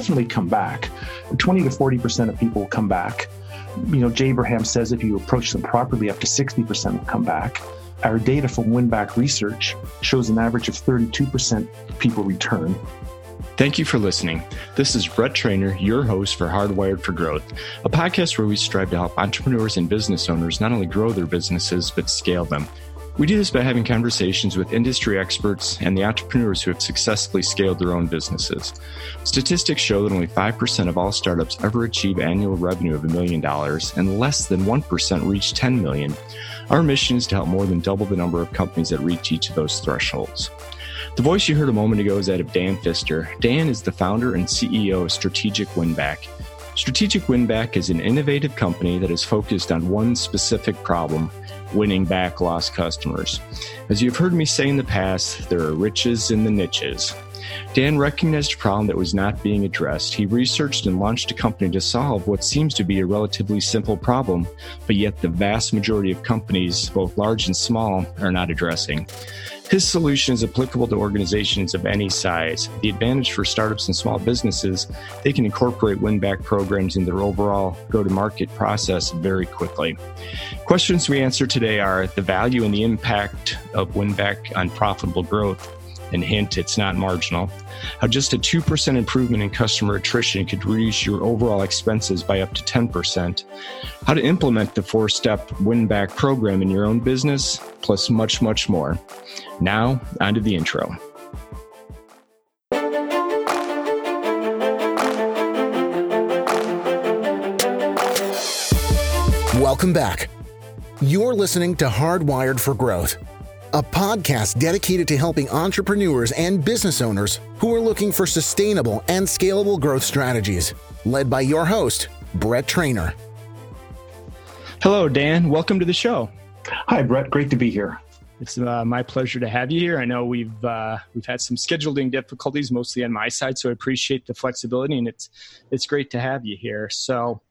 definitely come back. 20 to 40% of people will come back. You know, Jay Abraham says if you approach them properly, up to 60% will come back. Our data from Winback Research shows an average of 32% people return. Thank you for listening. This is Brett Trainer, your host for Hardwired for Growth, a podcast where we strive to help entrepreneurs and business owners not only grow their businesses, but scale them. We do this by having conversations with industry experts and the entrepreneurs who have successfully scaled their own businesses. Statistics show that only 5% of all startups ever achieve annual revenue of a million dollars, and less than 1% reach 10 million. Our mission is to help more than double the number of companies that reach each of those thresholds. The voice you heard a moment ago is that of Dan Pfister. Dan is the founder and CEO of Strategic Winback. Strategic Winback is an innovative company that is focused on one specific problem winning back lost customers. As you've heard me say in the past, there are riches in the niches. Dan recognized a problem that was not being addressed. He researched and launched a company to solve what seems to be a relatively simple problem, but yet the vast majority of companies, both large and small, are not addressing. His solution is applicable to organizations of any size. The advantage for startups and small businesses, they can incorporate win-back programs in their overall go-to-market process very quickly. Questions we answer today are the value and the impact of win-back on profitable growth, and hint, it's not marginal. How just a 2% improvement in customer attrition could reduce your overall expenses by up to 10%. How to implement the four step win back program in your own business, plus much, much more. Now, on to the intro. Welcome back. You're listening to Hardwired for Growth a podcast dedicated to helping entrepreneurs and business owners who are looking for sustainable and scalable growth strategies. Led by your host, Brett Trainer. Hello, Dan. Welcome to the show. Hi, Brett. Great to be here. It's uh, my pleasure to have you here. I know we've uh, we've had some scheduling difficulties, mostly on my side, so I appreciate the flexibility, and it's it's great to have you here. So,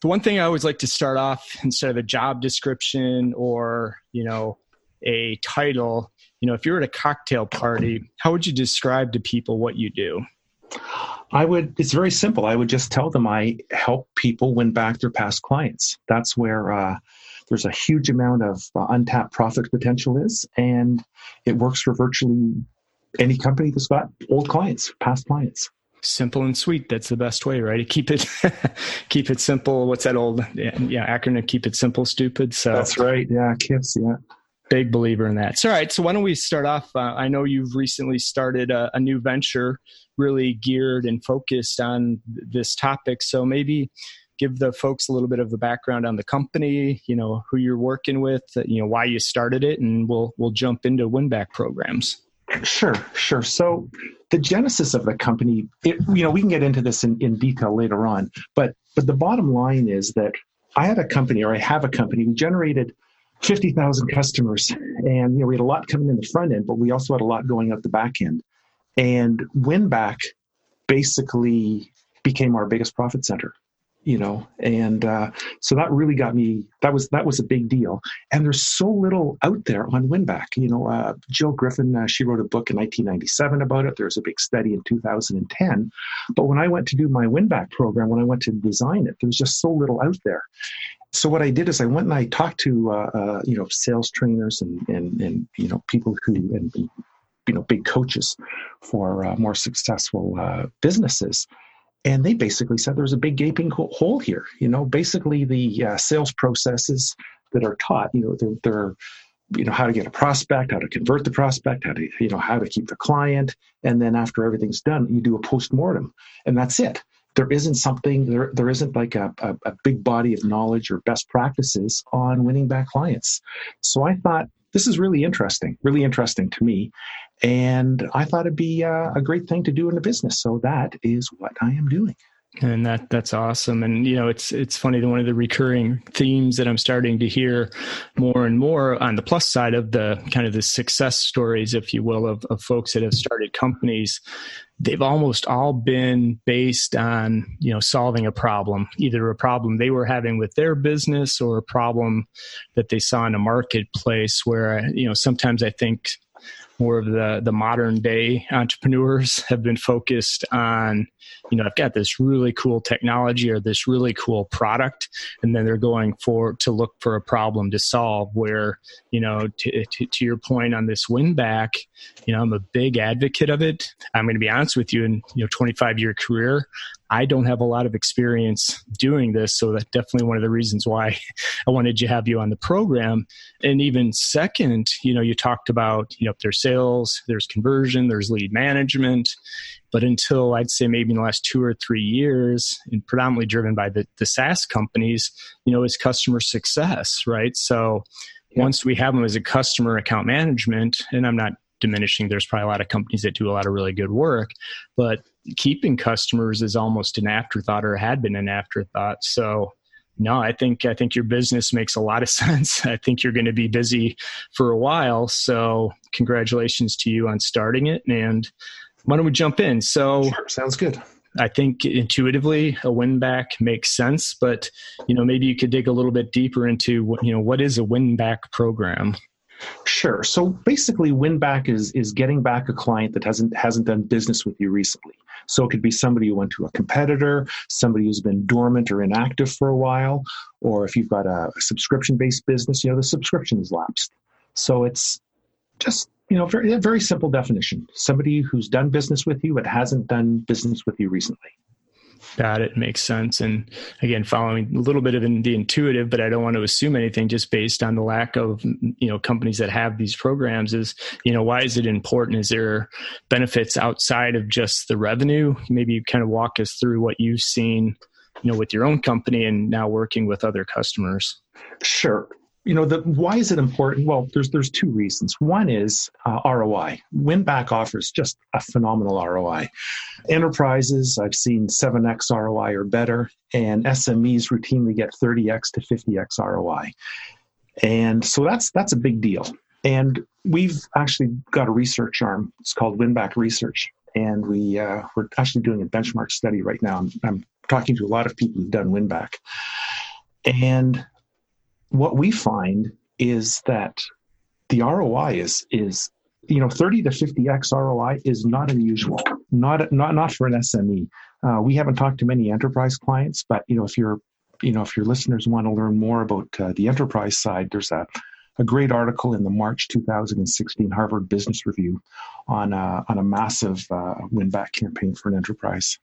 the one thing I always like to start off instead of a job description or you know a title, you know, if you're at a cocktail party, how would you describe to people what you do? I would, it's very simple. I would just tell them I help people win back their past clients. That's where uh, there's a huge amount of uh, untapped profit potential is, and it works for virtually any company that's got old clients, past clients. Simple and sweet. That's the best way, right? Keep it, keep it simple. What's that old yeah, yeah acronym? Keep it simple, stupid. So that's right. Yeah, KISS. Yeah. Big believer in that. So, all right. So, why don't we start off? Uh, I know you've recently started a, a, new venture, really geared and focused on this topic. So, maybe give the folks a little bit of the background on the company. You know, who you're working with. Uh, you know, why you started it, and we'll we'll jump into winback programs. Sure, sure. So, the genesis of the company, it, you know, we can get into this in, in detail later on, but but the bottom line is that I had a company, or I have a company. We generated 50,000 customers. And you know, we had a lot coming in the front end, but we also had a lot going out the back end. And Winback basically became our biggest profit center you know and uh, so that really got me that was that was a big deal and there's so little out there on winback you know uh, jill griffin uh, she wrote a book in 1997 about it there was a big study in 2010 but when i went to do my winback program when i went to design it there was just so little out there so what I did is I went and I talked to uh, uh, you know sales trainers and and and you know people who and you know big coaches for uh, more successful uh, businesses, and they basically said there's a big gaping hole here. You know, basically the uh, sales processes that are taught, you know, they're, they're you know how to get a prospect how to convert the prospect how to you know how to keep the client. And then after everything's done you do a post-mortem. And that's it there isn't something there, there isn't like a, a, a, big body of knowledge or best practices on winning back clients. So i thought this is really interesting really interesting to me. And i thought it'd be a, a great thing to do in the business. So that is what i am doing and that that's awesome. And you know it's it's funny that one of the recurring themes that i'm starting to hear more and more on the plus side of the kind of the success stories if you will of, of folks that have started companies they've almost all been based on you know solving a problem either a problem they were having with their business or a problem that they saw in a marketplace where you know sometimes i think more of the the modern day entrepreneurs have been focused on you know i've got this really cool technology or this really cool product and then they're going for to look for a problem to solve where you know to, to, to your point on this win back you know i'm a big advocate of it. I'm going to be honest with you in you know 25 year career I don't have a lot of experience doing this, so that's definitely one of the reasons why I wanted to have you on the program. And even second, you know, you talked about you know there's sales, there's conversion, there's lead management, but until I'd say maybe in the last two or three years, and predominantly driven by the the SaaS companies, you know, is customer success, right? So once we have them as a customer account management, and I'm not diminishing. There's probably a lot of companies that do a lot of really good work, but keeping customers is almost an afterthought or had been an afterthought. So no, I think I think your business makes a lot of sense. I think you're going to be busy for a while. So congratulations to you on starting it. And why don't we jump in? So sure, sounds good. I think intuitively a win back makes sense, but you know maybe you could dig a little bit deeper into what you know what is a win back program. Sure. So basically, win back is is getting back a client that hasn't hasn't done business with you recently. So it could be somebody who went to a competitor, somebody who's been dormant or inactive for a while, or if you've got a, subscription based business, you know the subscription is lapsed. So it's just you know very very simple definition: somebody who's done business with you but hasn't done business with you recently. Got it. Makes sense. And again, following a little bit of the intuitive, but I don't want to assume anything just based on the lack of, you know, companies that have these programs is, you know, why is it important? Is there benefits outside of just the revenue? Maybe you kind of walk us through what you've seen, you know, with your own company and now working with other customers. Sure you know the why is it important? Well there's there's two reasons. One is uh, roi winback offers just a phenomenal roi enterprises i've seen 7x roi or better and smes routinely get 30x to 50x roi and so that's that's a big deal. And we've actually got a research arm. It's called winback research. And we uh, we're actually doing a benchmark study right now. I'm, I'm talking to a lot of people who've done winback. And what we find is that the ROI is is you know 30 to 50x ROI is not unusual, not not not for an SME. Uh, we haven't talked to many enterprise clients, but you know if you're you know if your listeners want to learn more about uh, the enterprise side, there's a a great article in the March 2016 Harvard Business Review on a, on a massive uh, win back campaign for an enterprise.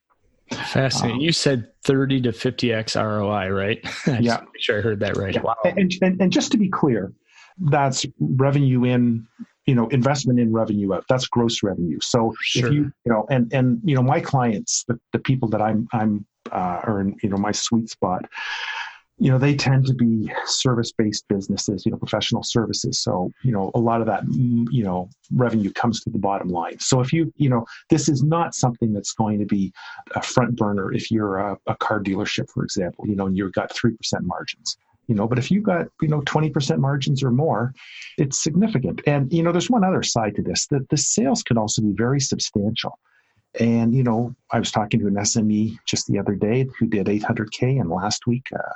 Fascinating. Um, you said 30 to 50x ROI, right? yeah. Make sure I heard that right. Yeah. Wow. And, and, and just to be clear, that's revenue in, you know, investment in revenue out. That's gross revenue. So sure. if you, you know, and, and, you know, my clients, the, the people that I'm, I'm, uh, are in, you know, my sweet spot, you know they tend to be service-based businesses you know professional services. So you know a lot of that mm, you know revenue comes to the bottom line. So if you you know this is not something that's going to be a front burner if you're a, a car dealership for example you know and you've got 3% margins you know. But if you've got you know 20% margins or more it's significant. And you know there's one other side to this that the sales can also be very substantial and, you know, I was talking to an SME just the other day who did 800K, and last week, uh,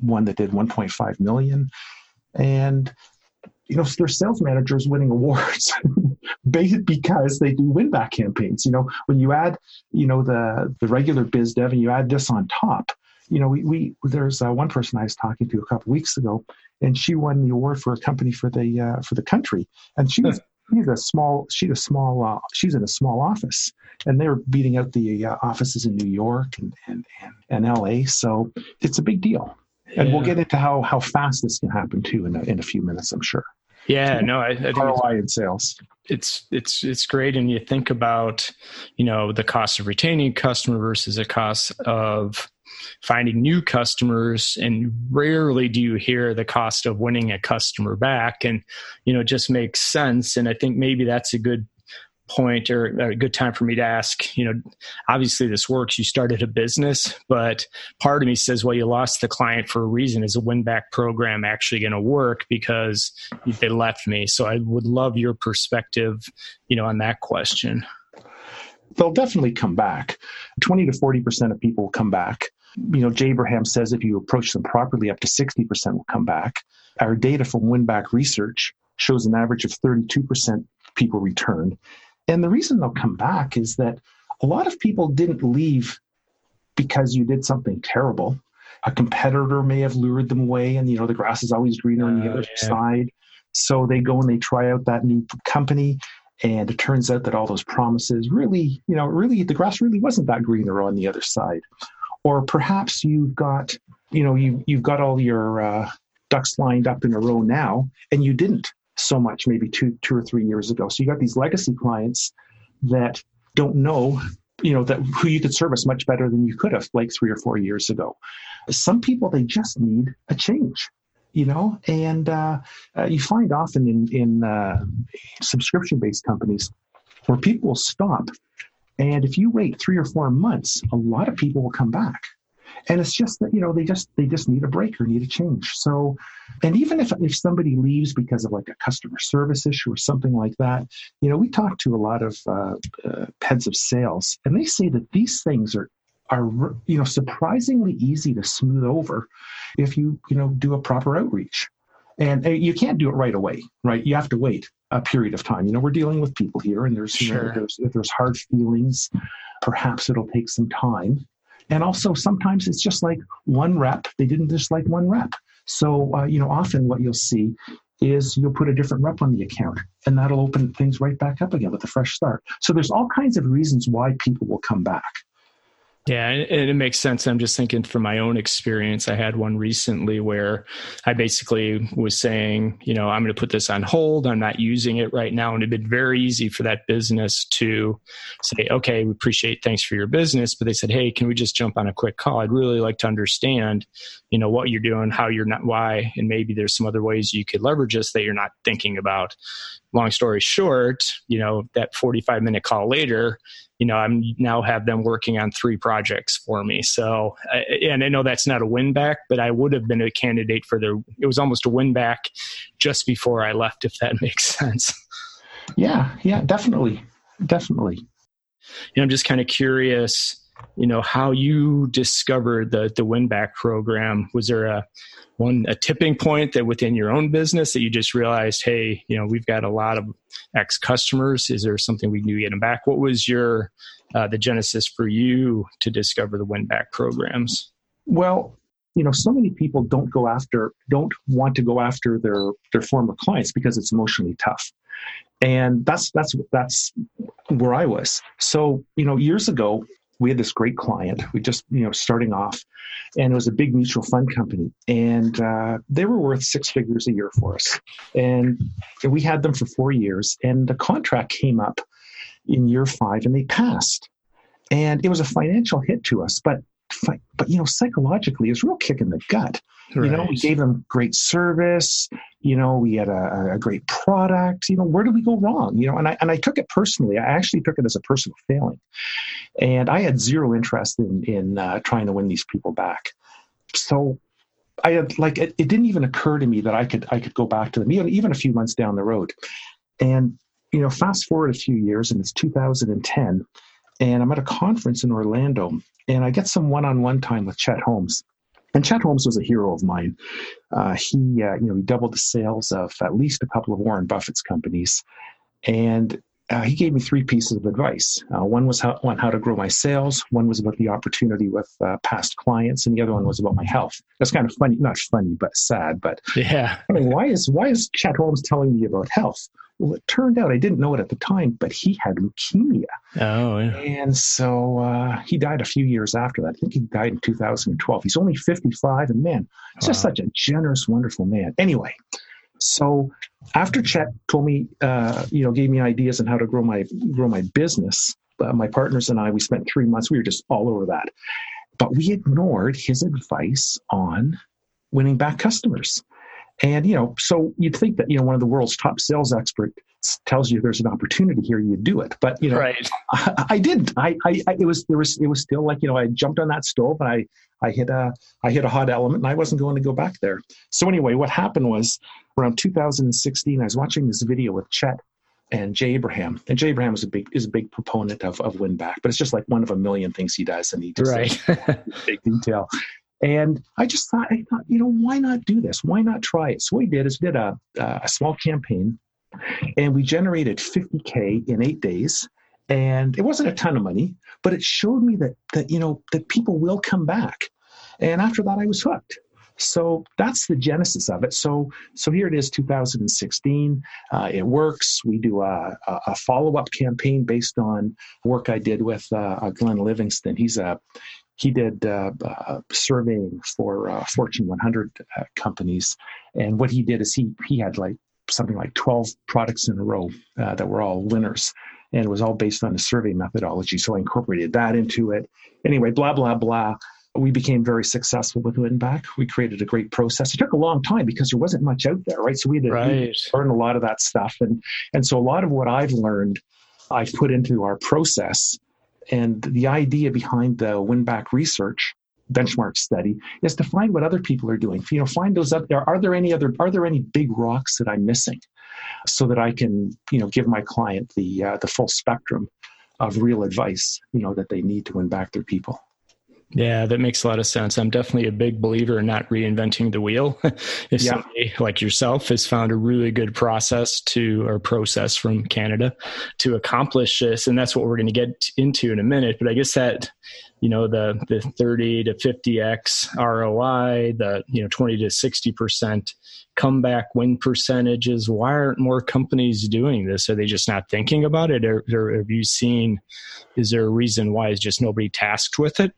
one that did 1.5 million. And, you know, their sales managers winning awards because they do win back campaigns. You know, when you add, you know, the, the regular biz dev and you add this on top, you know, we, we there's uh, one person I was talking to a couple weeks ago, and she won the award for a company for the uh, for the country, and she was she's a small she's a small uh, she's in a small office and they're beating out the uh, offices in new york and, and, and, and la so it's a big deal. Yeah. and we'll get into how how fast this can happen too in a, in a few minutes i'm sure. Yeah no i, I think ROI in sales. It's it's it's great and you think about you know the cost of retaining customer versus the cost of finding new customers and rarely do you hear the cost of winning a customer back. And you know it just makes sense. And i think maybe that's a good point or a good time for me to ask you know obviously this works you started a business but part of me says well you lost the client for a reason. Is a win back program actually going to work? Because they left me. So i would love your perspective you know on that question. They'll definitely come back. 20 to 40% of people come back you know, Jay Abraham says if you approach them properly, up to 60% will come back. Our data from Winback Research shows an average of 32% people return. And the reason they'll come back is that a lot of people didn't leave because you did something terrible. A competitor may have lured them away, and you know the grass is always greener on the oh, other yeah. side. So they go and they try out that new company, and it turns out that all those promises really, you know, really the grass really wasn't that greener on the other side. Or perhaps you've got, you know, you you've got all your uh, ducks lined up in a row now, and you didn't so much maybe two two or three years ago. So you got these legacy clients that don't know you know that who you could service much better than you could have like three or four years ago some people they just need a change you know and uh, uh, you find often in in uh, subscription based companies where people stop and if you wait three or four months a lot of people will come back. And it's just that you know they just they just need a break or need a change. So and even if if somebody leaves because of like a customer service issue or something like that you know we talk to a lot of uh, uh, heads of sales and they say that these things are are you know surprisingly easy to smooth over if you you know do a proper outreach and uh, you can't do it right away right you have to wait a period of time you know we're dealing with people here and there's sure. you know, there's if there's hard feelings perhaps it'll take some time and also sometimes it's just like one rep. They didn't just like one rep. So, uh, you know, often what you'll see is you'll put a different rep on the account and that'll open things right back up again with a fresh start. So there's all kinds of reasons why people will come back. Yeah, and it makes sense. I'm just thinking from my own experience. I had one recently where I basically was saying, you know, I'm going to put this on hold. I'm not using it right now. And it'd been very easy for that business to say, okay, we appreciate thanks for your business. But they said, hey, can we just jump on a quick call? I'd really like to understand, you know, what you're doing, how you're not, why, and maybe there's some other ways you could leverage this that you're not thinking about. Long story short, you know, that 45 minute call later, you know, I'm now have them working on three projects for me. So, uh, and I know that's not a win back, but I would have been a candidate for the, it was almost a win back just before I left, if that makes sense. Yeah, yeah, definitely. Definitely. You know, I'm just kind of curious, you know, how you discovered the, the win back program. Was there a, one a tipping point that within your own business that you just realized hey you know we've got a lot of ex customers. Is there something we can do to get them back? What was your uh, the genesis for you to discover the win back programs? Well you know so many people don't go after don't want to go after their their former clients because it's emotionally tough. And that's that's that's where i was. So you know years ago we had this great client. We just, you know, starting off, and it was a big mutual fund company, and uh, they were worth six figures a year for us. And we had them for four years, and the contract came up in year five, and they passed. And it was a financial hit to us, but but you know, psychologically, it's a real kick in the gut. Right. You know, we gave them great service. You know, we had a, a, great product. You know, where did we go wrong? You know, and I and I took it personally. I actually took it as a personal failing, and I had zero interest in in uh, trying to win these people back. So. I had like it, it didn't even occur to me that I could I could go back to them even even a few months down the road, and you know fast forward a few years and it's 2010 and I'm at a conference in Orlando, and I get some one-on-one time with Chet Holmes. And Chet Holmes was a hero of mine. Uh, he, uh, you know, he doubled the sales of at least a couple of Warren Buffett's companies, and uh, he gave me three pieces of advice. Uh, one was how, on how to grow my sales. One was about the opportunity with uh, past clients, and the other one was about my health. That's kind of funny, not funny, but sad. But yeah, I mean, why is why is Chet Holmes telling me about health? Well, it turned out I didn't know it at the time, but he had leukemia. Oh, yeah. And so uh, he died a few years after that. I think he died in 2012. He's only 55, and man, he's wow. just such a generous, wonderful man. Anyway, so after Chet told me, uh, you know, gave me ideas on how to grow my grow my business, uh, my partners and I, we spent three months. We were just all over that, but we ignored his advice on winning back customers. And you know, so you'd think that you know one of the world's top sales experts tells you there's an opportunity here, you do it. But you know, right. I, I didn't. I, I, I, it was there was it was still like you know I jumped on that stove and I I hit a I hit a hot element and I wasn't going to go back there. So anyway, what happened was around 2016, I was watching this video with Chet and Jay Abraham. And Jay Abraham is a big is a big proponent of of win back, but it's just like one of a million things he does, and he just right. big detail. And I just thought, I thought, you know, why not do this? Why not try it? So what we did is we did a, a small campaign and we generated 50k in eight days. And it wasn't a ton of money, but it showed me that that you know that people will come back. And after that, I was hooked. So that's the genesis of it. So so here it is, 2016. Uh, it works. We do a, a follow up campaign based on work I did with uh, Glenn Livingston. He's a he did uh, uh, surveying for uh, Fortune 100 uh, companies, and what he did is he he had like something like 12 products in a row uh, that were all winners, and it was all based on a survey methodology. So I incorporated that into it. Anyway, blah blah blah we became very successful with WinBack. We created a great process. It took a long time because there wasn't much out there, right? So we had to right. learn a lot of that stuff. And, and so a lot of what I've learned, I've put into our process. And the idea behind the WinBack research benchmark study is to find what other people are doing. You know, find those up there. Are there any other, are there any big rocks that I'm missing so that I can, you know, give my client the, uh, the full spectrum of real advice, you know, that they need to win back their people. Yeah, that makes a lot of sense. I'm definitely a big believer in not reinventing the wheel. if yeah. somebody like yourself has found a really good process to or process from Canada to accomplish this, and that's what we're going to get into in a minute. But I guess that you know the the 30 to 50x ROI, the you know 20 to 60 percent comeback win percentages. Why aren't more companies doing this? Are they just not thinking about it, or, or have you seen? Is there a reason why is just nobody tasked with it?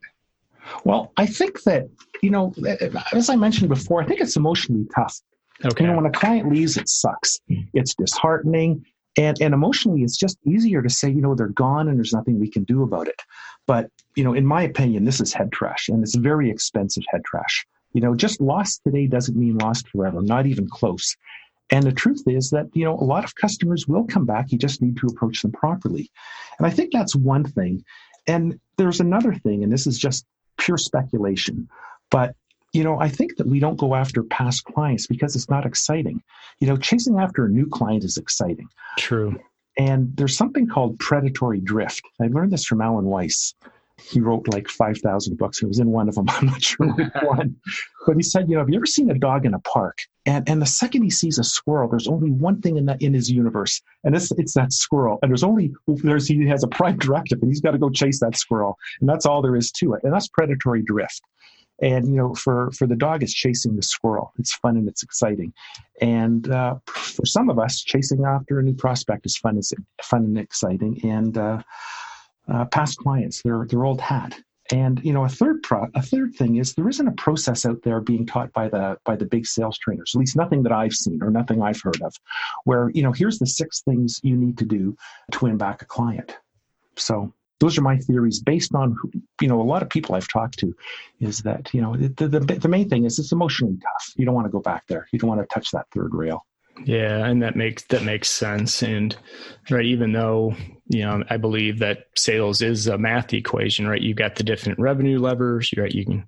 Well, I think that, you know, eh, eh, as I mentioned before, I think it's emotionally tough. Okay. You know, when a client leaves, it sucks. Hmm. It's disheartening. And, and emotionally, it's just easier to say, you know, they're gone and there's nothing we can do about it. But, you know, in my opinion, this is head trash and it's very expensive head trash. You know, just lost today doesn't mean lost forever, not even close. And the truth is that, you know, a lot of customers will come back. You just need to approach them properly. And I think that's one thing. And there's another thing, and this is just pure speculation. But you know, I think that we don't go after past clients because it's not exciting. You know, chasing after a new client is exciting. True. And there's something called predatory drift. I learned this from Alan Weiss he wrote like 5,000 books. It was in one of them. I'm not sure which one. But he said, you know, have you ever seen a dog in a park? And, and the second he sees a squirrel, there's only one thing in that in his universe, and it's, it's that squirrel. And there's only there's he has a prime directive, and he's got to go chase that squirrel, and that's all there is to it. And that's predatory drift. And you know, for for the dog, it's chasing the squirrel. It's fun and it's exciting. And uh, for some of us, chasing after a new prospect is fun, is fun and exciting. And uh, uh, past clients, their their old hat. And you know, a third pro- a third thing is there isn't a process out there being taught by the by the big sales trainers. At least nothing that I've seen or nothing I've heard of, where you know, here's the six things you need to do to win back a client. So those are my theories based on you know a lot of people I've talked to. Is that you know the the, the main thing is it's emotionally tough. You don't want to go back there. You don't want to touch that third rail. Yeah, and that makes that makes sense. And right, even though you know, I believe that sales is a math equation, right? You've got the different revenue levers, right? You can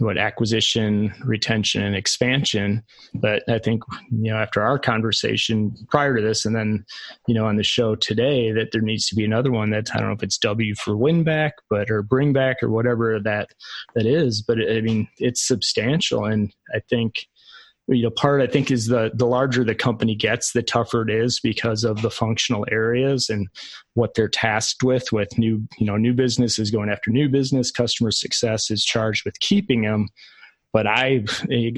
what acquisition, retention, and expansion. But I think you know, after our conversation prior to this, and then you know, on the show today, that there needs to be another one that I don't know if it's W for win back, but or bring back or whatever that that is. But I mean, it's substantial, and I think you know part i think is the the larger the company gets the tougher it is because of the functional areas and what they're tasked with with new you know new business is going after new business. Customer success is charged with keeping them. But i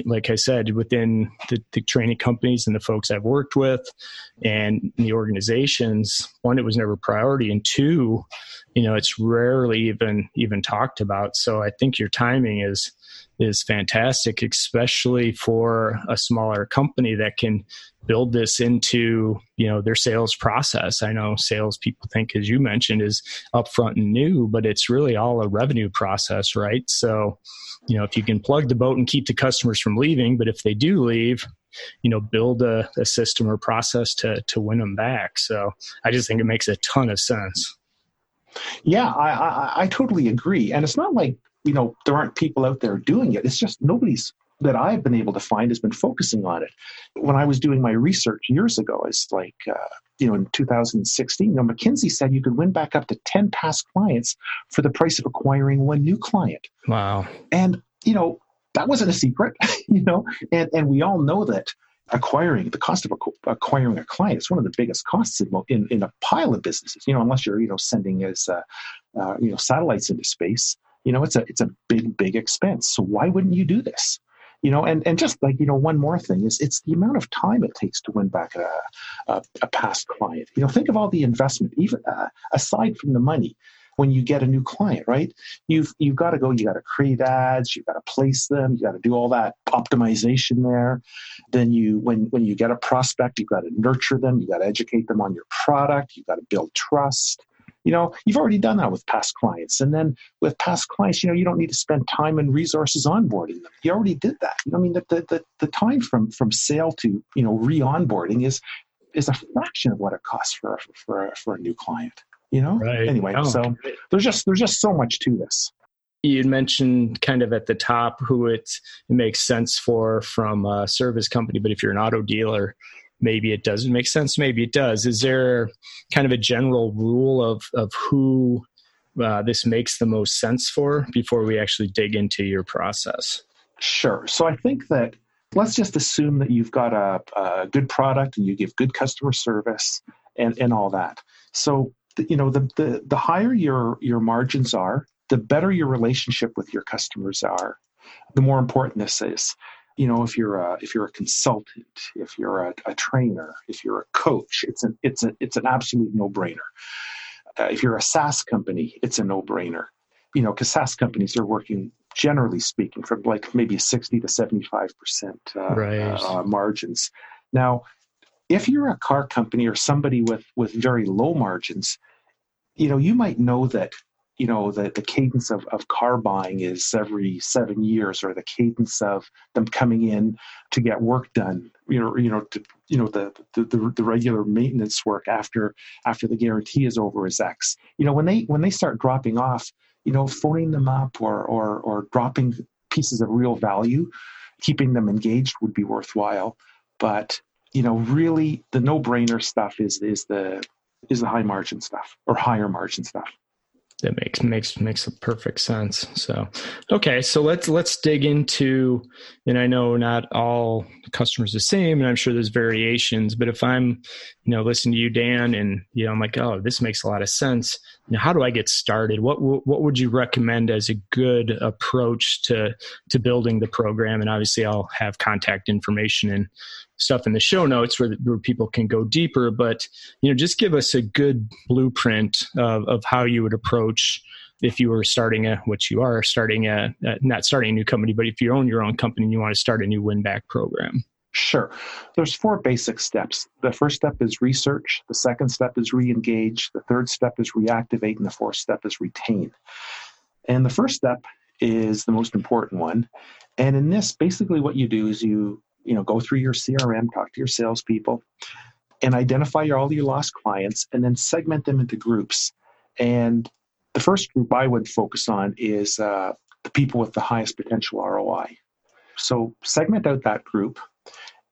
like i said within the, the training companies and the folks i've worked with and the organizations one it was never priority and two you know it's rarely even even talked about. So i think your timing is is fantastic, especially for a smaller company that can build this into you know their sales process. I know sales people think, as you mentioned, is upfront and new, but it's really all a revenue process, right? So, you know, if you can plug the boat and keep the customers from leaving, but if they do leave, you know, build a, a system or process to to win them back. So, I just think it makes a ton of sense. Yeah, I, I, I totally agree, and it's not like you know there aren't people out there doing it it's just nobody's that I've been able to find has been focusing on it. When I was doing my research years ago, it's like, uh, you know, in 2016, you know, McKinsey said you could win back up to 10 past clients for the price of acquiring one new client. Wow. And, you know, that wasn't a secret, you know, and, and we all know that, acquiring the cost of acquiring a client is one of the biggest costs in, in, in a pile of businesses you know unless you're you know sending as uh, uh, you know satellites into space you know it's a it's a big big expense so why wouldn't you do this you know and and just like you know one more thing is it's the amount of time it takes to win back a, a, a past client you know think of all the investment even uh, aside from the money when you get a new client, right? You've you've got to go, you got to create ads, you've got to place them, you got to do all that optimization there. Then you when when you get a prospect, you've got to nurture them, you got to educate them on your product, you've got to build trust. You know, you've already done that with past clients. And then with past clients, you know, you don't need to spend time and resources onboarding them. You already did that. I mean, the, the, the time from, from sale to, you know, re-onboarding is, is a fraction of what it costs for, for, for a new client you know right. anyway oh. so there's just there's just so much to this you mentioned kind of at the top who it, it makes sense for from a service company but if you're an auto dealer maybe it doesn't make sense. Maybe it does. Is there kind of a general rule of of who uh, this makes the most sense for before we actually dig into your process? Sure. So i think that let's just assume that you've got a, a good product and you give good customer service and, and all that. So you know the, the the higher your your margins are the better your relationship with your customers are the more important this is you know if you're a if you're a consultant if you're a, a trainer if you're a coach it's an it's a it's an absolute no-brainer. Uh, if you're a SaaS company it's a no-brainer. You know because SaaS companies are working generally speaking from like maybe 60 to 75 percent uh, right. uh, margins. Now if you're a car company or somebody with with very low margins you know you might know that you know the, the cadence of, of car buying is every seven years or the cadence of them coming in to get work done you know you know to, you know the, the the regular maintenance work after after the guarantee is over is x you know when they when they start dropping off you know phoning them up or or or dropping pieces of real value keeping them engaged would be worthwhile but you know, really the no-brainer stuff is is the is the high margin stuff or higher margin stuff. That makes makes makes a perfect sense. So, okay, so let's let's dig into. And I know not all customers the same, and I'm sure there's variations. But if I'm, you know, listening to you, Dan, and you know, I'm like, oh, this makes a lot of sense. You know, how do I get started? What what would you recommend as a good approach to to building the program? And obviously, I'll have contact information and stuff in the show notes where, where people can go deeper. But you know, just give us a good blueprint of, of how you would approach if you were starting a what you are starting a, a not starting a new company, but if you own your own company and you want to start a new win back program. Sure. There's four basic steps. The first step is research. The second step is re-engage. The third step is reactivate, and the fourth step is retain. And the first step is the most important one. And in this, basically, what you do is you you know, go through your CRM, talk to your salespeople, and identify all your lost clients, and then segment them into groups. And the first group I would focus on is uh, the people with the highest potential ROI. So segment out that group,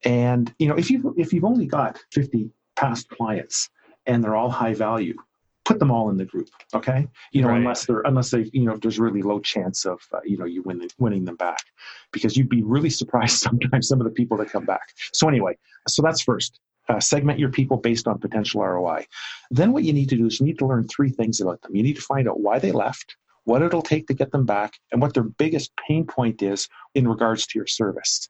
and you know, if you if you've only got 50 past clients and they're all high value, put them all in the group okay? You know right. unless they're unless they you know there's really low chance of uh, you know you win, the, winning them back. Because you'd be really surprised sometimes some of the people that come back. So anyway so that's first. Uh, segment your people based on potential roi then what you need to do is you need to learn three things about them. You need to find out why they left what it'll take to get them back and what their biggest pain point is in regards to your service.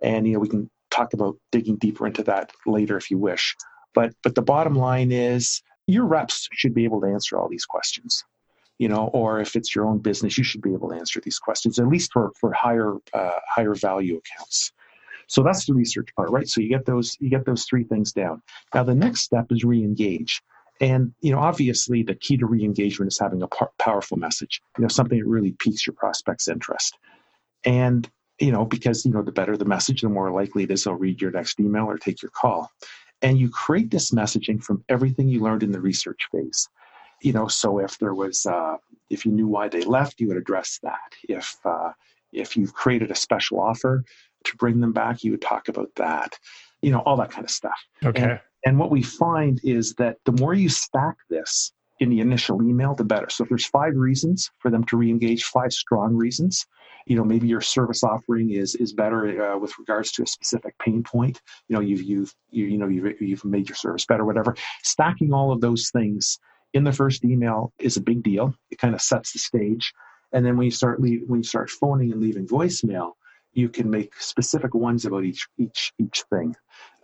And you know we can talk about digging deeper into that later if you wish. But but the bottom line is your reps should be able to answer all these questions you know or if it's your own business you should be able to answer these questions at least for for higher uh, higher value accounts. So that's the research part right? So you get those you get those three things down. Now the next step is re-engage. And you know obviously the key to re-engagement is having a par- powerful message you know something that really piques your prospect's interest. And you know because you know the better the message the more likely it is they'll read your next email or take your call and you create this messaging from everything you learned in the research phase. You know, so if there was, uh, if you knew why they left, you would address that. If uh, if you've created a special offer to bring them back, you would talk about that. You know, all that kind of stuff. Okay. And, and what we find is that the more you stack this in the initial email, the better. So if there's five reasons for them to re-engage, five strong reasons, you know maybe your service offering is is better uh, with regards to a specific pain point. You know you've you've you, you know you've, you've made your service better whatever. Stacking all of those things in the first email is a big deal. It kind of sets the stage. And then when you start leave, when you start phoning and leaving voicemail you can make specific ones about each each each thing.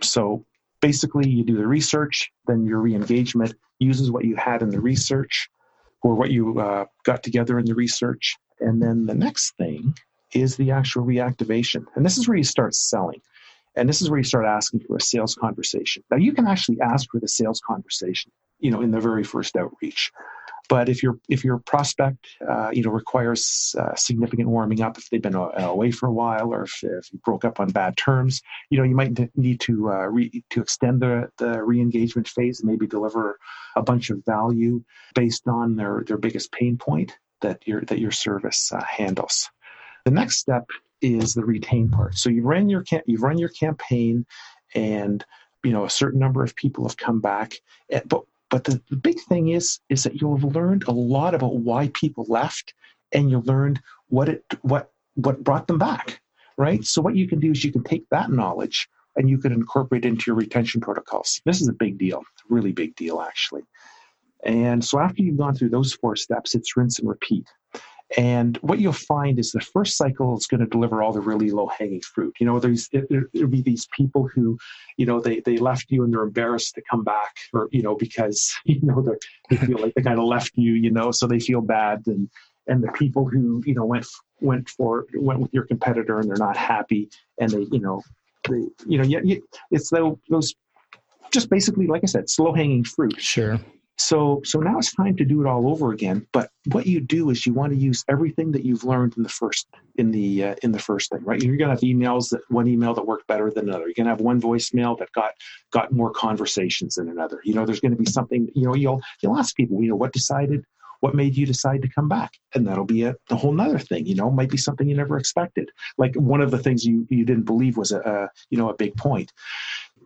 So basically you do the research then your re-engagement uses what you had in the research or what you uh, got together in the research and then the next thing is the actual reactivation. And this is where you start selling. And this is where you start asking for a sales conversation. Now you can actually ask for the sales conversation, you know, in the very first outreach. But if your if your prospect, uh, you know, requires uh, significant warming up, if they've been away for a while, or if, if you broke up on bad terms, you know, you might need to uh, re, to extend the the re-engagement phase and maybe deliver a bunch of value based on their their biggest pain point that your that your service uh, handles. The next step is the retain part. So you run your you've run your campaign, and you know a certain number of people have come back. Eh, but but the, the big thing is is that you'll have learned a lot about why people left, and you learned what it what what brought them back. Right. So what you can do is you can take that knowledge and you can incorporate into your retention protocols. This is a big deal, really big deal actually. And so after you've gone through those four steps, it's rinse and repeat. And what you'll find is the first cycle is going to deliver all the really low hanging fruit. You know, there's it, will be these people who, you know, they they left you and they're embarrassed to come back, or you know, because you know they feel like they kind of left you, you know, so they feel bad. And and the people who you know went went for went with your competitor and they're not happy, and they you know they you know yeah, it's those those just basically like I said, slow hanging fruit. Sure. So, so now it's time to do it all over again. But what you do is you want to use everything that you've learned in the first in the uh, in the first thing, right? You're to have emails that one email that worked better than another. You're to have one voicemail that got got more conversations than another. You know, there's to be something. You know, you'll you'll ask people, you know, what decided, what made you decide to come back, and that'll be a, a whole nother thing. You know, might be something you never expected. Like one of the things you you didn't believe was a, a you know a big point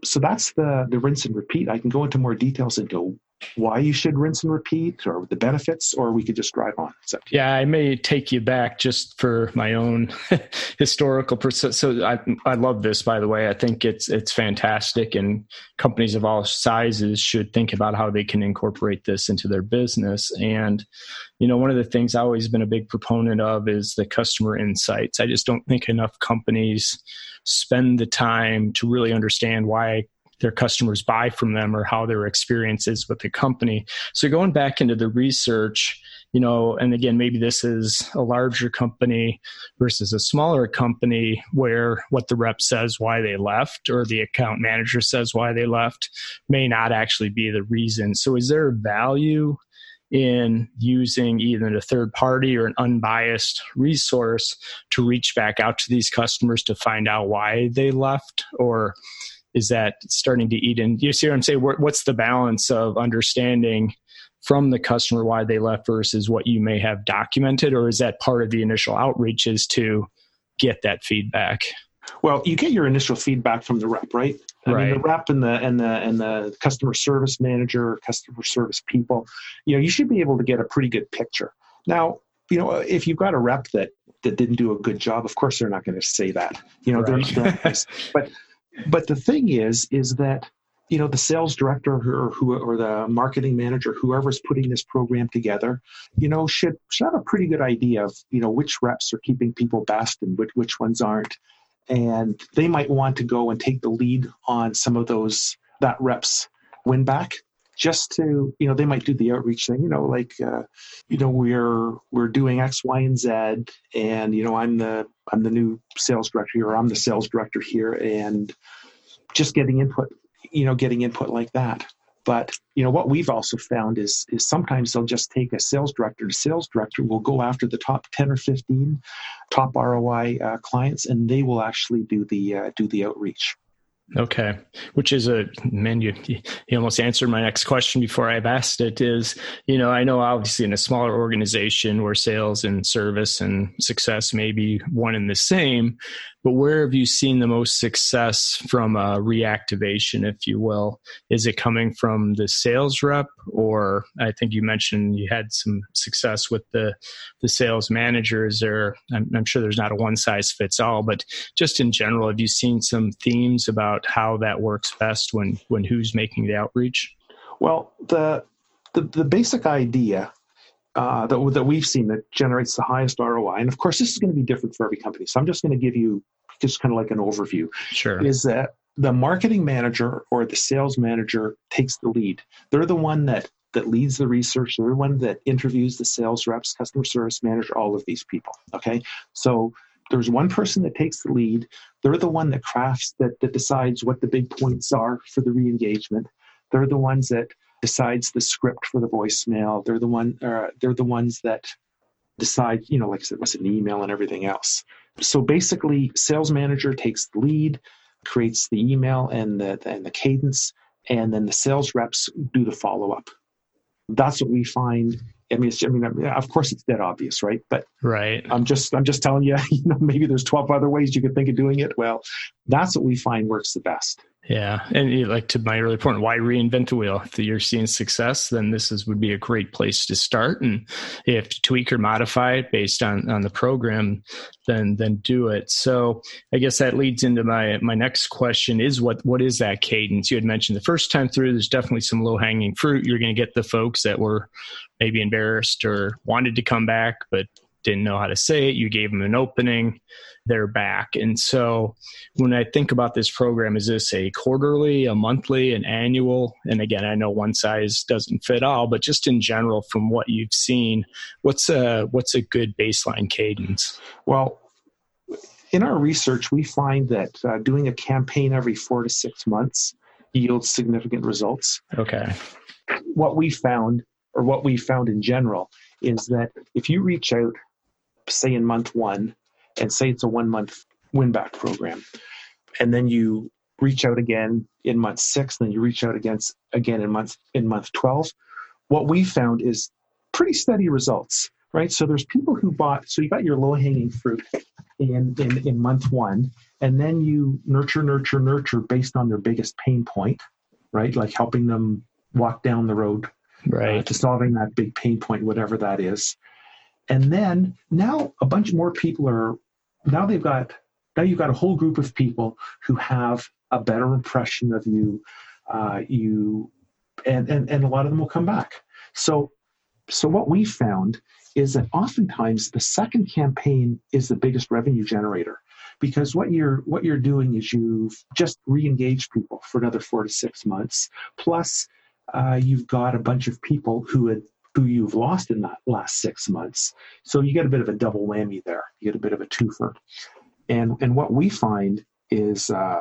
so that's the the rinse and repeat. I can go into more details into why you should rinse and repeat or the benefits, or we could just drive on. Yeah, I may take you back just for my own historical process. So I, I love this, by the way. I think it's, it's fantastic and companies of all sizes should think about how they can incorporate this into their business. And, you know, one of the things I've always been a big proponent of is the customer insights. I just don't think enough companies spend the time to really understand why their customers buy from them or how their experience is with the company. So going back into the research, you know, and again, maybe this is a larger company versus a smaller company where what the rep says why they left or the account manager says why they left may not actually be the reason. So is there value in using either a third party or an unbiased resource to reach back out to these customers to find out why they left or is that starting to eat in you see what i'm saying what's the balance of understanding from the customer why they left versus what you may have documented or is that part of the initial outreach is to get that feedback well you get your initial feedback from the rep right I right. mean, the rep and the and the and the customer service manager, customer service people, you know, you should be able to get a pretty good picture. Now, you know, if you've got a rep that that didn't do a good job, of course they're not going to say that. You know, right. they're, but but the thing is, is that you know the sales director or who or the marketing manager, whoever's putting this program together, you know, should should have a pretty good idea of you know which reps are keeping people best and which which ones aren't, and they might want to go and take the lead on some of those that reps win back just to you know they might do the outreach thing you know like uh, you know we're we're doing x y and z and you know i'm the i'm the new sales director here or i'm the sales director here and just getting input you know getting input like that but you know what we've also found is is sometimes they'll just take a sales director. The sales director will go after the top ten or fifteen top ROI uh, clients, and they will actually do the uh, do the outreach. Okay, which is a man. You almost answered my next question before I've asked it. Is you know I know obviously in a smaller organization where sales and service and success may be one and the same, but where have you seen the most success from a reactivation, if you will? Is it coming from the sales rep, or I think you mentioned you had some success with the the sales managers? Or I'm, I'm sure there's not a one size fits all, but just in general, have you seen some themes about how that works best when when who's making the outreach? Well, the the, the basic idea uh, that, that we've seen that generates the highest ROI, and of course, this is going to be different for every company. So I'm just going to give you just kind of like an overview. Sure. Is that the marketing manager or the sales manager takes the lead? They're the one that that leads the research. They're the one that interviews the sales reps, customer service manager, all of these people. Okay, so there's one person that takes the lead. They're the one that crafts that that decides what the big points are for the re-engagement. They're the ones that decides the script for the voicemail. They're the one. Uh, they're the ones that decide. You know, like I said, what's an email and everything else. So basically, sales manager takes the lead, creates the email and the and the cadence, and then the sales reps do the follow up. That's what we find. I mean, I mean, of course, it's dead obvious, right? But right, I'm just, I'm just telling you. You know, maybe there's 12 other ways you could think of doing it. Well, that's what we find works the best. Yeah, and like to my earlier point, why reinvent the wheel? If you're seeing success, then this is would be a great place to start. And if tweak or modify it based on on the program, then then do it. So I guess that leads into my my next question: is what what is that cadence? You had mentioned the first time through, there's definitely some low hanging fruit. You're going to get the folks that were maybe embarrassed or wanted to come back, but didn't know how to say it. You gave them an opening, they're back. And so when I think about this program, is this a quarterly, a monthly, an annual? And again, I know one size doesn't fit all, but just in general, from what you've seen, what's a what's a good baseline cadence? Well, in our research, we find that uh, doing a campaign every four to six months yields significant results. Okay. What we found, or what we found in general, is that if you reach out say in month one, and say it's a one month win back program, and then you reach out again in month six, and then you reach out again again in month in month twelve. What we found is pretty steady results, right? So there's people who bought. So you got your low hanging fruit in, in in month one, and then you nurture, nurture, nurture based on their biggest pain point, right? Like helping them walk down the road right uh, to solving that big pain point, whatever that is. And then now a bunch more people are now they've got now you've got a whole group of people who have a better impression of you. Uh, you and, and and a lot of them will come back. So so what we found is that oftentimes the second campaign is the biggest revenue generator because what you're what you're doing is you've just re-engaged people for another four to six months plus uh, you've got a bunch of people who had who you've lost in that last six months. So you get a bit of a double whammy there. You get a bit of a twofer. And and what we find is uh,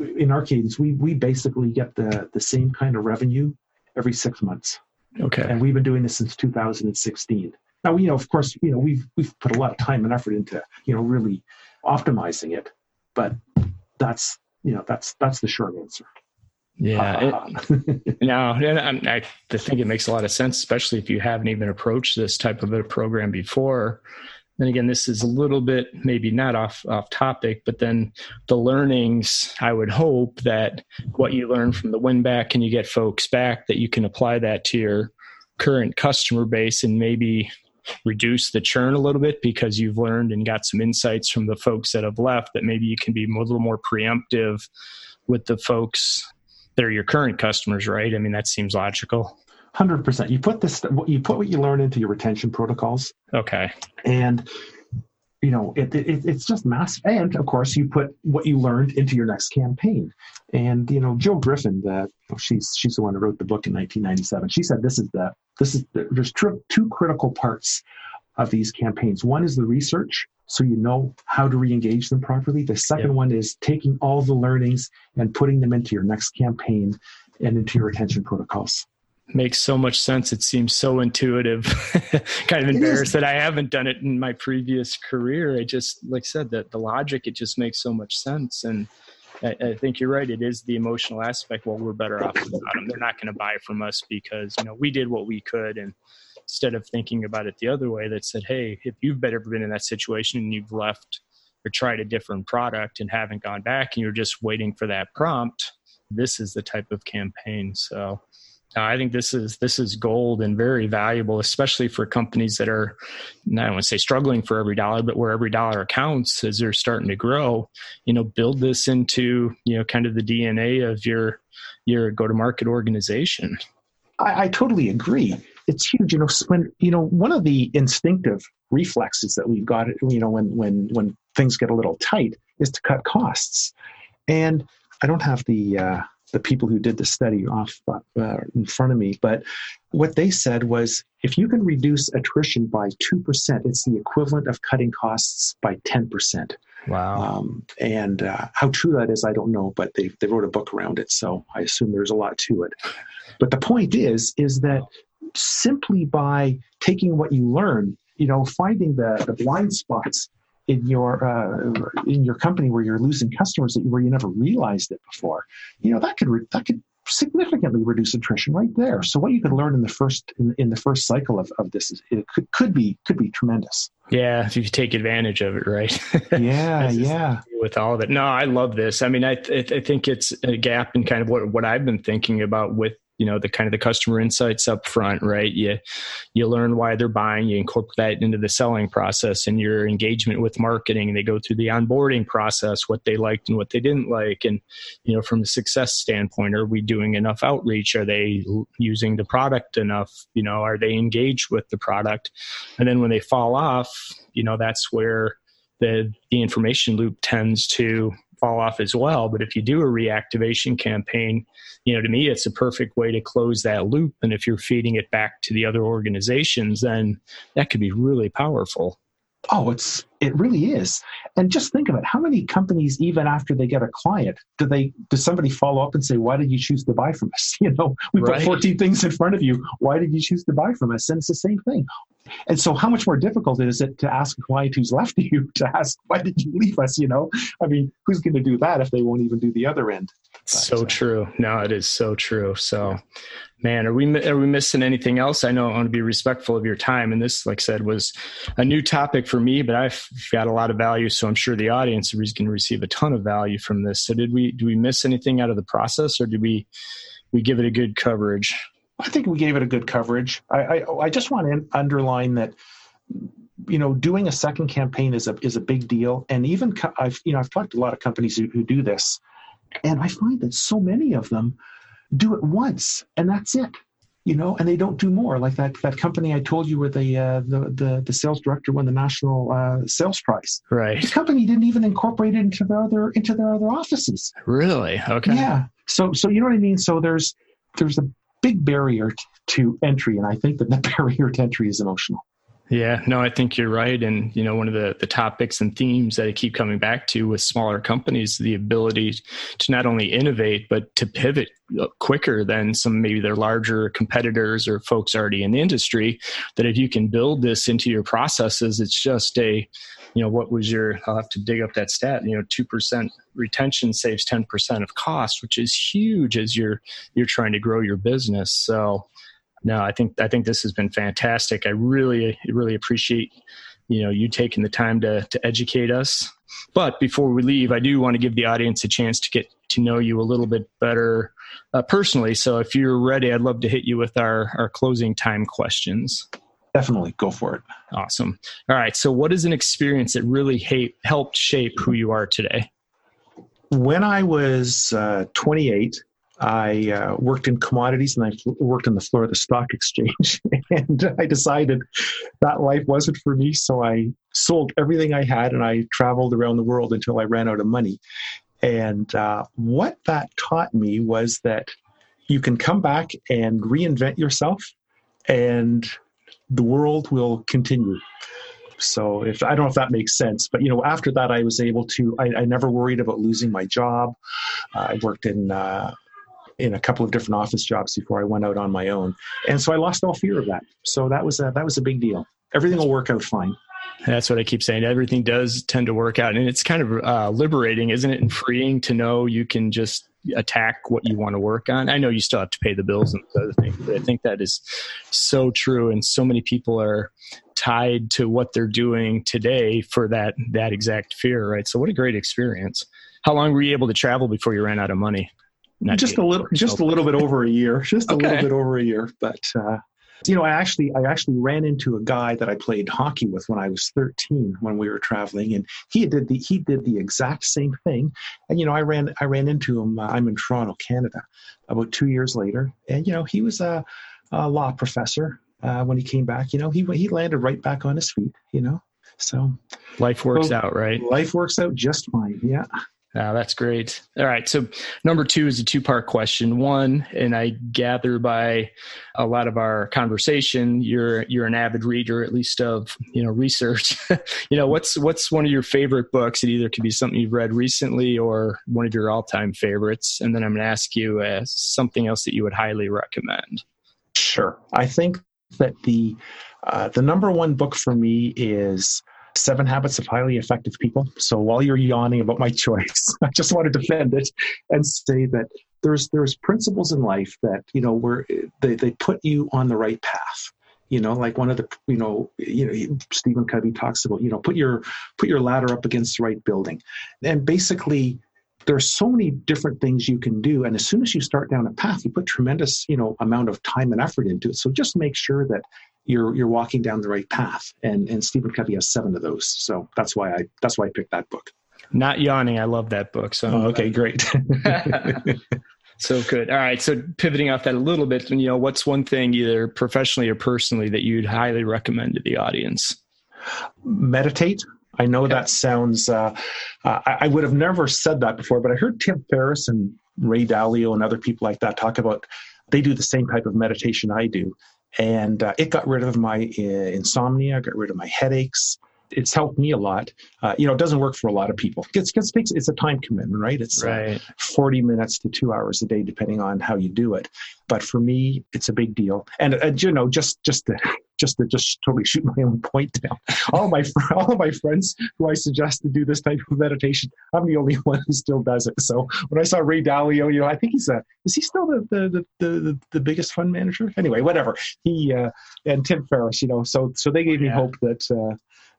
in our cadence, we we basically get the the same kind of revenue every six months. Okay. And we've been doing this since 2016. Now, you know, of course, you know, we've we've put a lot of time and effort into, you know, really optimizing it, but that's you know that's that's the short answer. Yeah. Uh, it, no, and I, I think it makes a lot of sense, especially if you haven't even approached this type of a program before. Then again, this is a little bit maybe not off off topic, but then the learnings. I would hope that what you learn from the win back and you get folks back that you can apply that to your current customer base and maybe reduce the churn a little bit because you've learned and got some insights from the folks that have left that maybe you can be a little more preemptive with the folks they're your current customers, right? I mean, that seems logical. Hundred percent. You put this, you put what you learn into your retention protocols. Okay. And you know, it, it, it's just massive. And of course, you put what you learned into your next campaign. And you know, Jill Griffin, that oh, she's she's the one who wrote the book in 1997. She said this is the this is the, there's two critical parts of these campaigns. One is the research, so you know how to re-engage them properly. The second yep. one is taking all the learnings and putting them into your next campaign and into your retention protocols. Makes so much sense. It seems so intuitive. kind of embarrassed that I haven't done it in my previous career. I just, like I said, that the logic, it just makes so much sense. And I, I, think you're right. It is the emotional aspect. Well, we're better off without them. They're not going to buy from us because, you know, we did what we could and instead of thinking about it the other way that said, hey, if you've ever been in that situation and you've left or tried a different product and haven't gone back and you're just waiting for that prompt, this is the type of campaign. So uh, I think this is this is gold and very valuable, especially for companies that are I don't want to say struggling for every dollar, but where every dollar counts as they're starting to grow. You know, build this into you know kind of the DNA of your your go to market organization. I, I totally agree. It's huge. You know, when you know one of the instinctive reflexes that we've got, you know, when when when things get a little tight, is to cut costs. And I don't have the uh, the people who did the study off uh, in front of me, but what they said was if you can reduce attrition by 2%, it's the equivalent of cutting costs by 10%. Wow. Um, and uh, how true that is, I don't know, but they, they wrote a book around it, so I assume there's a lot to it. But the point is, is that simply by taking what you learn, you know, finding the, the blind spots in your uh, in your company where you're losing customers that where you never realized it before, you know that could re- that could significantly reduce attrition right there. So what you could learn in the first in, in the first cycle of, of this is it could, could be could be tremendous. Yeah, if you take advantage of it, right? Yeah, yeah. With all of it, no, I love this. I mean, I I think it's a gap in kind of what what I've been thinking about with you know the kind of the customer insights up front right? You you learn why they're buying you incorporate that into the selling process and your engagement with marketing. They go through the onboarding process what they liked and what they didn't like. And you know from a success standpoint are we doing enough outreach? Are they using the product enough? You know are they engaged with the product? And then when they fall off you know that's where the the information loop tends to fall off as well. But if you do a reactivation campaign, you know, to me, it's a perfect way to close that loop. And if you're feeding it back to the other organizations, then that could be really powerful. Oh, it's it really is. And just think of it. How many companies, even after they get a client, do they does somebody follow up and say, Why did you choose to buy from us? You know, we right. put 14 things in front of you. Why did you choose to buy from us? And it's the same thing. And so how much more difficult is it to ask a client who's left you to ask, why did you leave us? You know, I mean, who's going to do that if they won't even do the other end? But, so true. No, it is so true. So man, are we are we missing anything else? I know I want to be respectful of your time, and this, like I said, was a new topic for me, but I've got a lot of value, so I'm sure the audience is going to receive a ton of value from this. So, did we do we miss anything out of the process, or did we we give it a good coverage? I think we gave it a good coverage. I I, I just want to underline that you know doing a second campaign is a is a big deal. And even i've you know i've talked to a lot of companies who, who do this and i find that so many of them do it once and that's it you know and they don't do more. Like that that company i told you where the uh, the, the, the sales director won the national uh, sales prize. Right. The company didn't even incorporate it into their other into their other offices. Really? Okay. Yeah. So so you know what i mean? So there's there's a big barrier t- to entry and i think that the barrier to entry is emotional yeah, no, I think you're right. And, you know, one of the, the topics and themes that I keep coming back to with smaller companies, the ability to not only innovate, but to pivot uh, quicker than some maybe their larger competitors or folks already in the industry. That if you can build this into your processes, it's just a, you know, what was your, I'll have to dig up that stat, you know, 2% retention saves 10% of cost, which is huge as you're, you're trying to grow your business. So, no, I think I think this has been fantastic. I really really appreciate you know you taking the time to to educate us. But before we leave, I do want to give the audience a chance to get to know you a little bit better uh, personally. So if you're ready, I'd love to hit you with our our closing time questions. Definitely, go for it. Awesome. All right. So, what is an experience that really ha- helped shape who you are today? When I was uh, 28, I uh, worked in commodities and I worked on the floor of the stock exchange. and I decided that life wasn't for me. So I sold everything I had and I traveled around the world until I ran out of money. And uh, what that taught me was that you can come back and reinvent yourself and the world will continue. So if I don't know if that makes sense, but you know, after that, I was able to. I, I never worried about losing my job. Uh, I worked in uh, in a couple of different office jobs before I went out on my own, and so I lost all fear of that. So that was a, that was a big deal. Everything will work out fine. That's what I keep saying. Everything does tend to work out, and it's kind of uh, liberating, isn't it, and freeing to know you can just attack what you want to work on. I know you still have to pay the bills and other things, but I think that is so true, and so many people are tied to what they're doing today for that that exact fear, right? So what a great experience. How long were you able to travel before you ran out of money? Not just a little, just a little bit over a year, just a okay. little bit over a year. But uh, you know, I actually, I actually ran into a guy that I played hockey with when I was 13 when we were traveling, and he did the he did the exact same thing. And you know, I ran I ran into him. Uh, I'm in Toronto, Canada, about two years later, and you know, he was a, a law professor. Uh, when he came back, you know, he he landed right back on his feet. You know, so life works so, out, right? Life works out just fine. Yeah. That's great. All right. So, number two is a two part question. One, and I gather by a lot of our conversation, you're you're an avid reader, at least of you know research. you know, what's what's one of your favorite books? It either could be something you've read recently or one of your all time favorites. And then I'm going to ask you uh, something else that you would highly recommend. Sure. I think that the uh, the number one book for me is Seven Habits of Highly Effective People. So while you're yawning about my choice, I just want to defend it and say that there's there's principles in life that you know where they, they put you on the right path. You know, like one of the you know you know Stephen Covey talks about you know put your put your ladder up against the right building, and basically there's so many different things you can do and as soon as you start down a path you put tremendous you know amount of time and effort into it so just make sure that you're you're walking down the right path. And and Stephen Covey has seven of those. So that's why I that's why I picked that book. Not yawning. I love that book. So oh, okay, great. so good. All right. So pivoting off that a little bit, you know, what's one thing either professionally or personally that you'd highly recommend to the audience? Meditate. I know that sounds. Uh, uh, I, I would have never said that before, but I heard Tim Ferriss and Ray Dalio and other people like that talk about. They do the same type of meditation I do, and uh, it got rid of my uh, insomnia, got rid of my headaches. It's helped me a lot. Uh, you know, it doesn't work for a lot of people. It's, it's, it's a time commitment, right? It's uh, right. 40 minutes to two hours a day, depending on how you do it. But for me, it's a big deal. And, uh, you know, just just to, just to just totally shoot my own point down. All my all of my friends who I suggest to do this type of meditation, I'm the only one who still does it. So when I saw Ray Dalio, you know, I think he's a is he still the the the the, the biggest fund manager? Anyway, whatever. He uh, and Tim Ferriss, you know, so so they gave me yeah. hope that uh,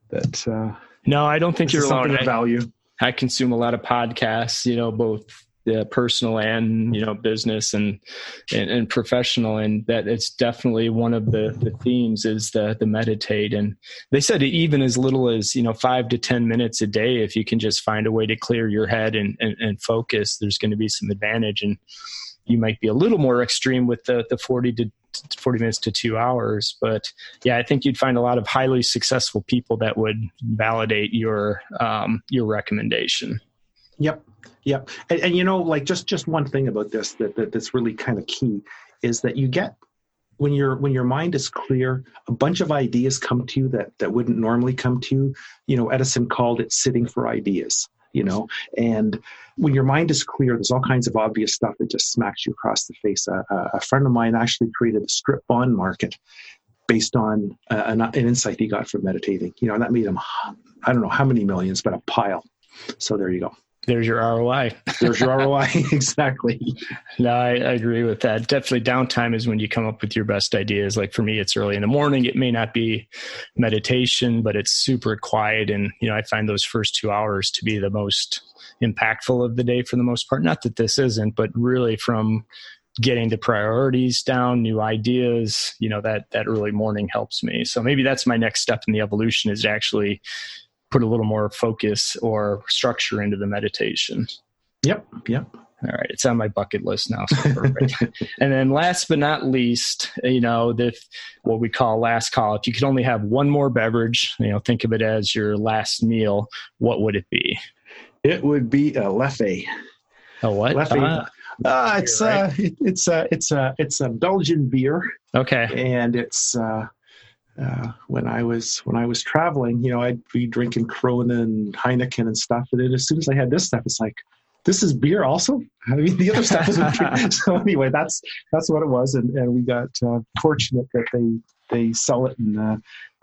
that. Uh, no, I don't think you're alone. value. I consume a lot of podcasts, you know, both the personal and you know business and, and, and professional and that it's definitely one of the the themes is the the meditate and they said even as little as you know five to ten minutes a day if you can just find a way to clear your head and and, and focus there's going to be some advantage and you might be a little more extreme with the the 40 to 40 minutes to two hours. But yeah, I think you'd find a lot of highly successful people that would validate your um, your recommendation. Yep. Yep. And, and, you know, like just just one thing about this that, that that's really kind of key is that you get when your when your mind is clear, a bunch of ideas come to you that that wouldn't normally come to you. You know, Edison called it sitting for ideas. You know, and when your mind is clear, there's all kinds of obvious stuff that just smacks you across the face. Uh, a friend of mine actually created a strip bond market based on uh, an, an insight he got from meditating. You know, and that made him I don't know how many millions, but a pile. So there you go there's your ROI. there's your ROI. exactly. No, I, I, agree with that. Definitely downtime is when you come up with your best ideas. Like for me, it's early in the morning. It may not be meditation, but it's super quiet. And, you know, I find those first two hours to be the most impactful of the day for the most part. Not that this isn't, but really from getting the priorities down, new ideas, you know, that, that early morning helps me. So maybe that's my next step in the evolution is actually put a little more focus or structure into the meditation. Yep. Yep. All right, it's on my bucket list now. So and then, last but not least, you know, the what we call last call. If you could only have one more beverage, you know, think of it as your last meal. What would it be? It would be a Leffe. A what? Leffe. Uh, uh, it's right? uh, it, it's uh, it's uh, it's a Belgian beer. Okay. And it's uh, uh, when I was when I was traveling, you know, I'd be drinking Corona and Heineken and stuff, and then as soon as I had this stuff, it's like, this is beer also. I mean, the other stuff was so anyway. That's that's what it was, and, and we got uh, fortunate that they they sell it in uh,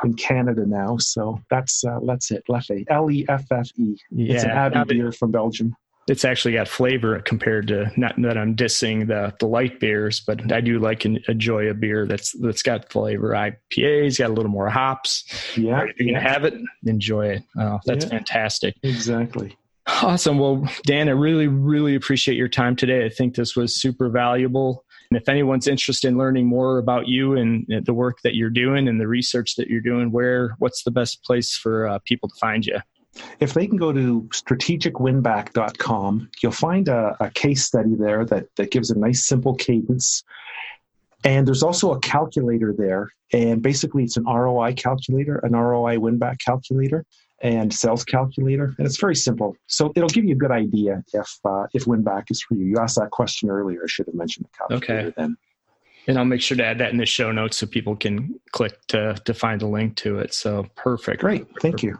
in Canada now. So that's uh, that's it. Leffe, L E F F E. It's an Abbey beer from Belgium it's actually got flavor compared to not that I'm dissing the the light beers, but I do like and enjoy a beer that's that's got flavor. IPA's got a little more hops. Yeah, if you can gonna have it, enjoy it. Oh, that's yeah, fantastic. Exactly. Awesome. Well, Dan, I really, really appreciate your time today. I think this was super valuable. And if anyone's interested in learning more about you and the work that you're doing and the research that you're doing, where what's the best place for uh, people to find you? If they can go to strategicwinback.com, you'll find a, a case study there that, that gives a nice simple cadence. And there's also a calculator there. And basically, it's an ROI calculator, an ROI winback calculator and sales calculator, and it's very simple. So it'll give you a good idea if uh, if WinBack is for you. You asked that question earlier. I should have mentioned the calculator okay. then. And I'll make sure to add that in the show notes so people can click to to find a link to it. So perfect. Great. Thank perfect. you.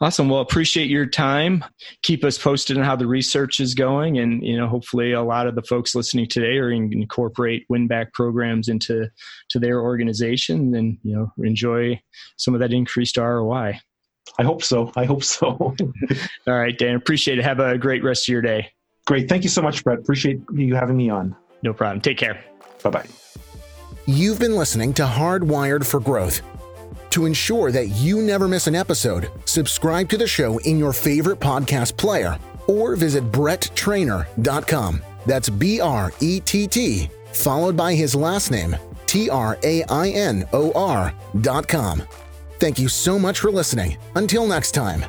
Awesome. Well, appreciate your time. Keep us posted on how the research is going, and you know, hopefully, a lot of the folks listening today are going to incorporate win-back programs into to their organization, and you know, enjoy some of that increased ROI. I hope so. I hope so. All right, Dan. Appreciate it. Have a great rest of your day. Great. Thank you so much, Brett. Appreciate you having me on. No problem. Take care. Bye bye. You've been listening to Hardwired for Growth. To ensure that you never miss an episode, subscribe to the show in your favorite podcast player or visit bretttrainor.com. That's B R E T T, followed by his last name, T R A I N O R.com. Thank you so much for listening. Until next time.